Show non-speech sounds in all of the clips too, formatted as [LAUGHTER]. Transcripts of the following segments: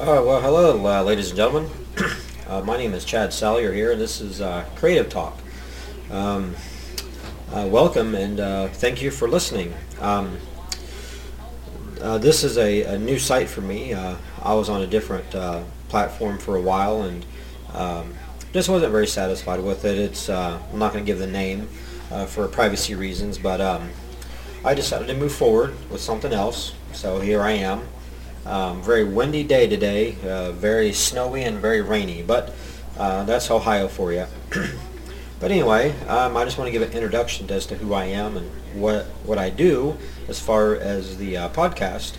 Well, hello, uh, ladies and gentlemen. uh, my name is Chad Salyer here, and this is uh, Creative Talk. Um, uh, welcome, and uh, thank you for listening. Um, uh, this is a, a, new site for me. I was on a different platform for a while, and um, just wasn't very satisfied with it. It's I'm not going to give the name for privacy reasons, but um, I decided to move forward with something else. So here I am. Um, very windy day today, uh, very snowy and very rainy, but uh, that's Ohio for you. [CLEARS THROAT] but anyway, um, I just want to give an introduction as to who I am and what what I do as far as the uh, podcast.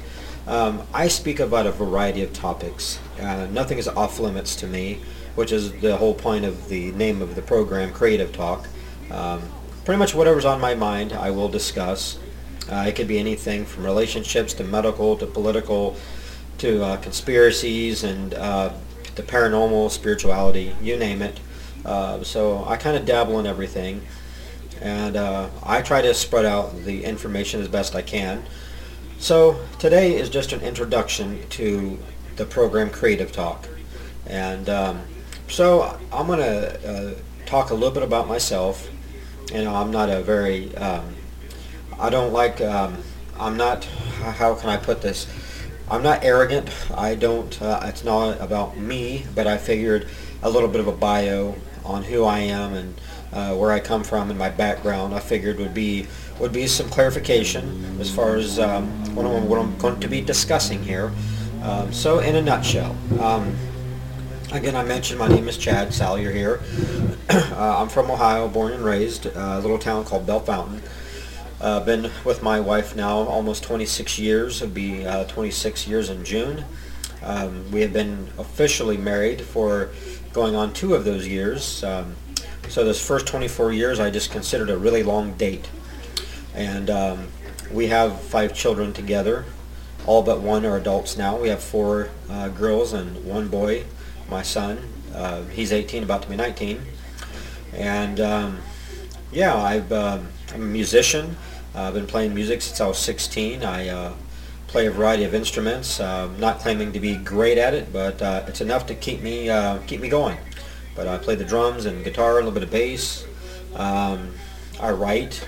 Um, I speak about a variety of topics. Uh, nothing is off limits to me, which is the whole point of the name of the program, Creative Talk. Um, pretty much whatever's on my mind, I will discuss. Uh, it could be anything from relationships to medical to political to uh, conspiracies and uh, the paranormal, spirituality, you name it. Uh, so I kind of dabble in everything. And uh, I try to spread out the information as best I can. So today is just an introduction to the program Creative Talk. And um, so I'm going to uh, talk a little bit about myself. You know, I'm not a very um, I don't like, um, I'm not, how can I put this? I'm not arrogant. I don't, uh, it's not about me, but I figured a little bit of a bio on who I am and uh, where I come from and my background I figured would be would be some clarification as far as um, what, I'm, what, I'm, going to be discussing here. Um, so in a nutshell, um, again I mentioned my name is Chad Salyer here. [CLEARS THROAT] uh, I'm from Ohio, born and raised, uh, a little town called Bellefontaine. Uh, been with my wife now almost 26 years. It'll be uh, 26 years in June. Um, we have been officially married for going on two of those years. Um, so this first 24 years I just considered a really long date. And um, we have five children together. All but one are adults now. We have four uh, girls and one boy, my son. Uh, he's 18, about to be 19. And um, yeah, I've, um, I'm a musician. Uh, I've been playing music since I was 16. I uh, play a variety of instruments. Uh, not claiming to be great at it, but uh, it's enough to keep me uh, keep me going. But I play the drums and guitar, a little bit of bass. Um, I write.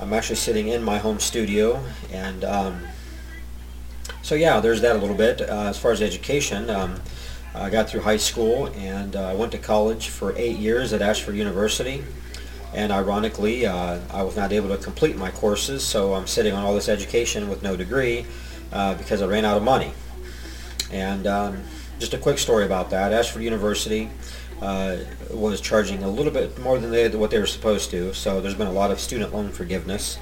I'm actually sitting in my home studio, and um, so yeah, there's that a little bit. Uh, as far as education, um, I got through high school and I went to college for eight years at Ashford University. And ironically, uh, I was not able to complete my courses, so I'm sitting on all this education with no degree uh, because I ran out of money. And um, just a quick story about that. Ashford University uh, was charging a little bit more than they, what they were supposed to, so there's been a lot of student loan forgiveness.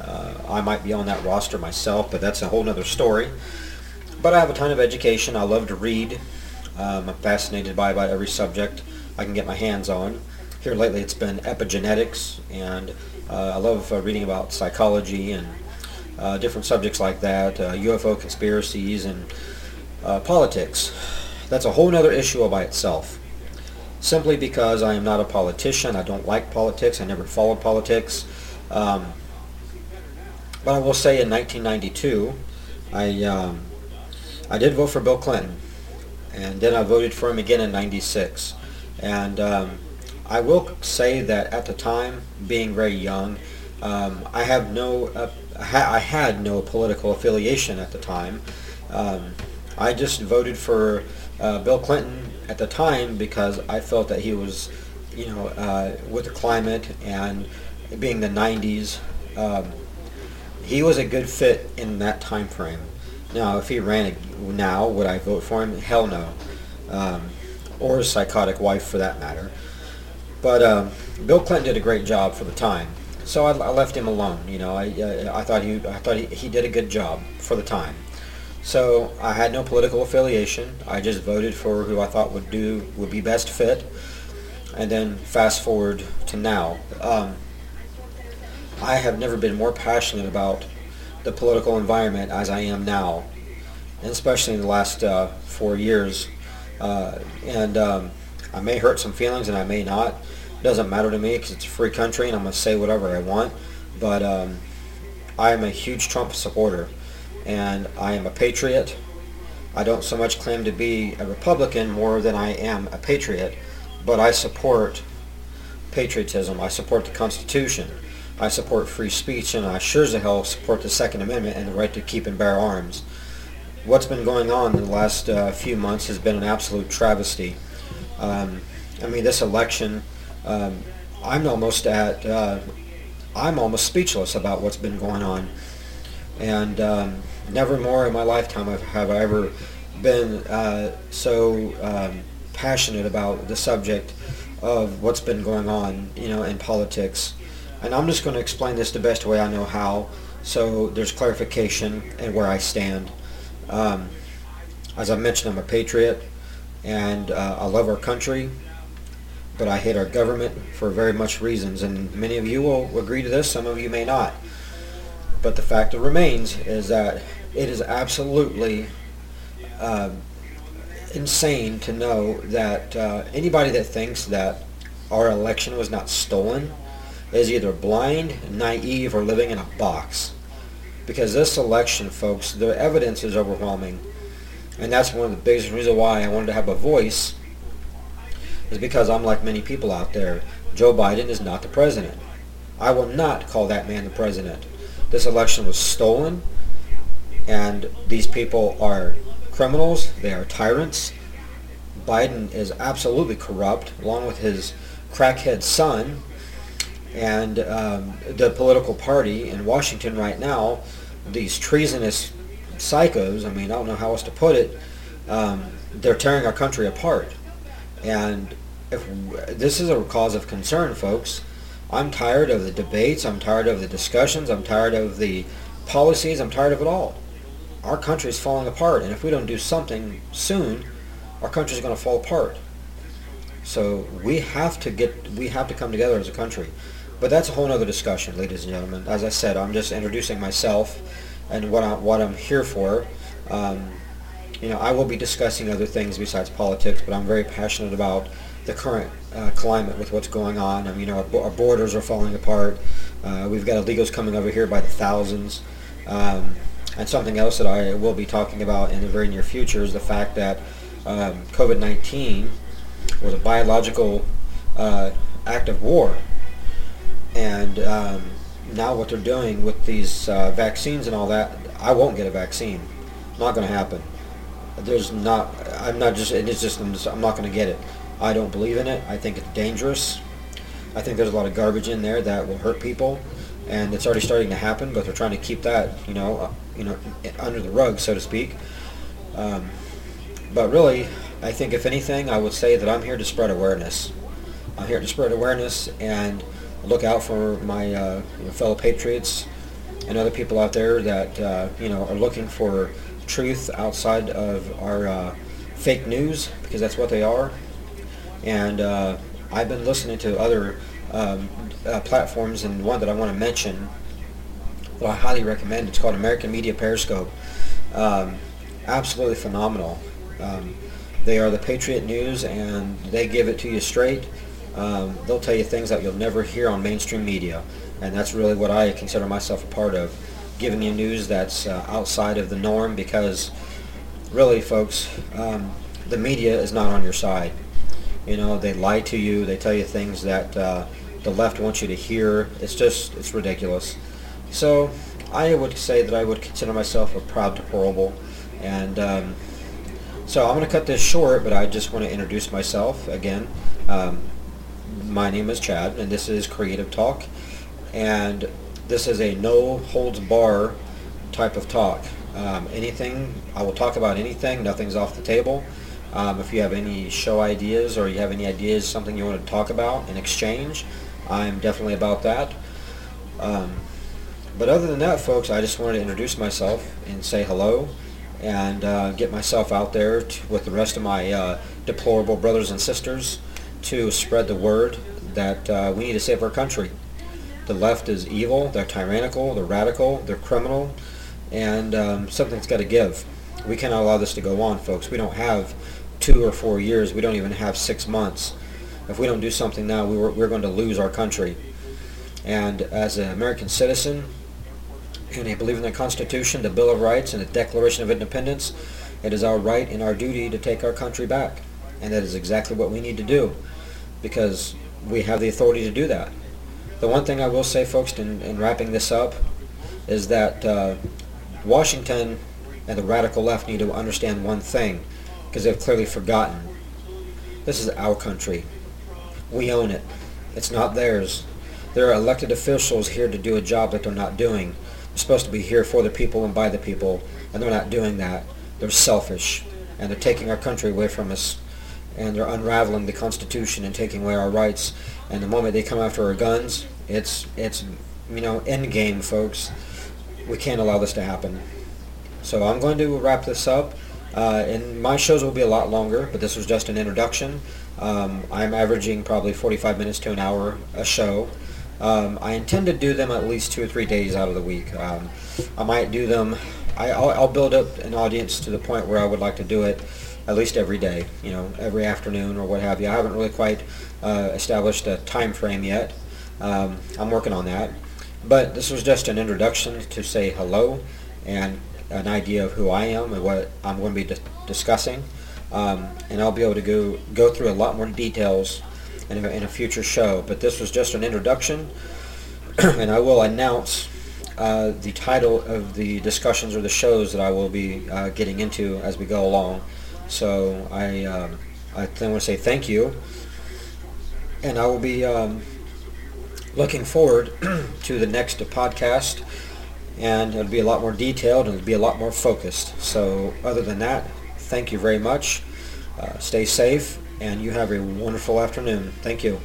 Uh, I might be on that roster myself, but that's a whole other story. But I have a ton of education. I love to read. Um, I'm fascinated by about every subject I can get my hands on here lately it's been epigenetics, and uh, I love uh, reading about psychology and uh, different subjects like that, UFO conspiracies and politics. That's a whole other issue by itself. Simply because I am not a politician, I don't like politics, I never followed politics. Um, but I will say in 1992, I um, I did vote for Bill Clinton, and then I voted for him again in '96, and um, I will say that at the time, being very young, um, I have no, uh, I had no political affiliation at the time. Um, I just voted for uh, Bill Clinton at the time because I felt that he was, you know, uh, with the climate and being the 90s, um, he was a good fit in that time frame. Now, if he ran now, would I vote for him? Hell no. Um, or his psychotic wife, for that matter. But um, Bill Clinton did a great job for the time, so I, I left him alone. You know, I, I thought he I thought he, he did a good job for the time. So I had no political affiliation. I just voted for who I thought would do would be best fit. And then fast forward to now, um, I have never been more passionate about the political environment as I am now, and especially in the last uh, four years. Uh, and um, I may hurt some feelings and I may not. It doesn't matter to me because it's a free country and I'm going to say whatever I want. But um, I am a huge Trump supporter and I am a patriot. I don't so much claim to be a Republican more than I am a patriot, but I support patriotism. I support the Constitution. I support free speech, and I sure as hell support the Second Amendment and the right to keep and bear arms. What's been going on in the last uh, few months has been an absolute travesty. Um, I mean, this election, um, I'm almost at, uh, I'm almost speechless about what's been going on. And um, never more in my lifetime have I ever been uh, so um, passionate about the subject of what's been going on, you know, in politics. And I'm just going to explain this the best way I know how, so there's clarification and where I stand. Um, as I mentioned, I'm a patriot, and uh, I love our country, but I hate our government for very much reasons. And many of you will agree to this, some of you may not. But the fact that remains is that it is absolutely uh, insane to know that uh, anybody that thinks that our election was not stolen is either blind, naive, or living in a box. Because this election, folks, the evidence is overwhelming. And that's one of the biggest reasons why I wanted to have a voice is because I'm like many people out there. Joe Biden is not the president. I will not call that man the president. This election was stolen, and these people are criminals. They are tyrants. Biden is absolutely corrupt, along with his crackhead son, and um, the political party in Washington right now, these treasonous psychos, I mean, I don't know how else to put it, um, they're tearing our country apart. And if this is a cause of concern, folks, I'm tired of the debates, I'm tired of the discussions, I'm tired of the policies, I'm tired of it all. Our country is falling apart, and if we don't do something soon, our country is going to fall apart. So we have to get, we have to come together as a country. But that's a whole other discussion, ladies and gentlemen. As I said, I'm just introducing myself and what, I, what I'm here for. Um, you know, I will be discussing other things besides politics, but I'm very passionate about the current uh, climate with what's going on. I mean, you know, our, our borders are falling apart. Uh, we've got illegals coming over here by the thousands. Um, and something else that I will be talking about in the very near future is the fact that um, COVID-19 was a biological uh, act of war and um, now what they're doing with these uh, vaccines and all that, I won't get a vaccine. Not going to happen. There's not. I'm not just. It's just. I'm, just, I'm not going to get it. I don't believe in it. I think it's dangerous. I think there's a lot of garbage in there that will hurt people, and it's already starting to happen. But they're trying to keep that, you know, uh, you know, under the rug, so to speak. Um, but really, I think if anything, I would say that I'm here to spread awareness. I'm here to spread awareness and look out for my uh, fellow patriots and other people out there that uh, you know are looking for truth outside of our uh, fake news because that's what they are. And uh, I've been listening to other um, uh, platforms, and one that I want to mention that I highly recommend. It's called American Media Periscope. Um, absolutely phenomenal. Um, they are the Patriot News, and they give it to you straight. Um, they'll tell you things that you'll never hear on mainstream media, and that's really what I consider myself a part of, giving you news that's uh, outside of the norm because really, folks, um, the media is not on your side. You know, they lie to you, they tell you things that uh, the left wants you to hear. It's just, it's ridiculous. So I would say that I would consider myself a proud deplorable, and um, so I'm going to cut this short, but I just want to introduce myself again. Um, my name is Chad, and this is Creative Talk, and this is a no holds bar type of talk. Um, anything, I will talk about anything. Nothing's off the table. Um, if you have any show ideas or you have any ideas, something you want to talk about in exchange, I'm definitely about that. Um, but other than that, folks, I just wanted to introduce myself and say hello and uh, get myself out there with the rest of my uh, deplorable brothers and sisters to spread the word that uh, we need to save our country. The left is evil, they're tyrannical, they're radical, they're criminal, and um, something's got to give. We cannot allow this to go on, folks. We don't have two or four years. We don't even have six months. If we don't do something now, we we're going to lose our country. And as an American citizen, and I believe in the Constitution, the Bill of Rights, and the Declaration of Independence, It is our right and our duty to take our country back. And that is exactly what we need to do because we have the authority to do that. The one thing I will say, folks, in, in wrapping this up, is that uh, Washington and the radical left need to understand one thing because they've clearly forgotten. This is our country. We own it. It's not theirs. There are elected officials here to do a job that they're not doing. They're supposed to be here for the people and by the people, and they're not doing that. They're selfish, and they're taking our country away from us, and they're unraveling the Constitution and taking away our rights. And the moment they come after our guns, it's it's you know end game, folks. We can't allow this to happen. So I'm going to wrap this up. Uh, and my shows will be a lot longer, but this was just an introduction. Um, I'm averaging probably 45 minutes to an hour a show. Um, I intend to do them at least two or three days out of the week. Um, I might do them. I, will I'll build up an audience to the point where I would like to do it at least every day. You know, every afternoon or what have you. I haven't really quite uh, established a time frame yet. Um, I'm working on that. But this was just an introduction to say hello and an idea of who I am and what I'm going to be di- discussing. Um, and I'll be able to go go through a lot more details in a, in a future show. But this was just an introduction, [CLEARS THROAT] and I will announce uh, the title of the discussions or the shows that I will be uh, getting into as we go along. So I um, I want to say thank you, and I will be um, looking forward [CLEARS THROAT] to the next podcast and it'll be a lot more detailed and it'll be a lot more focused. So other than that, thank you very much. Uh, stay safe and you have a wonderful afternoon. Thank you.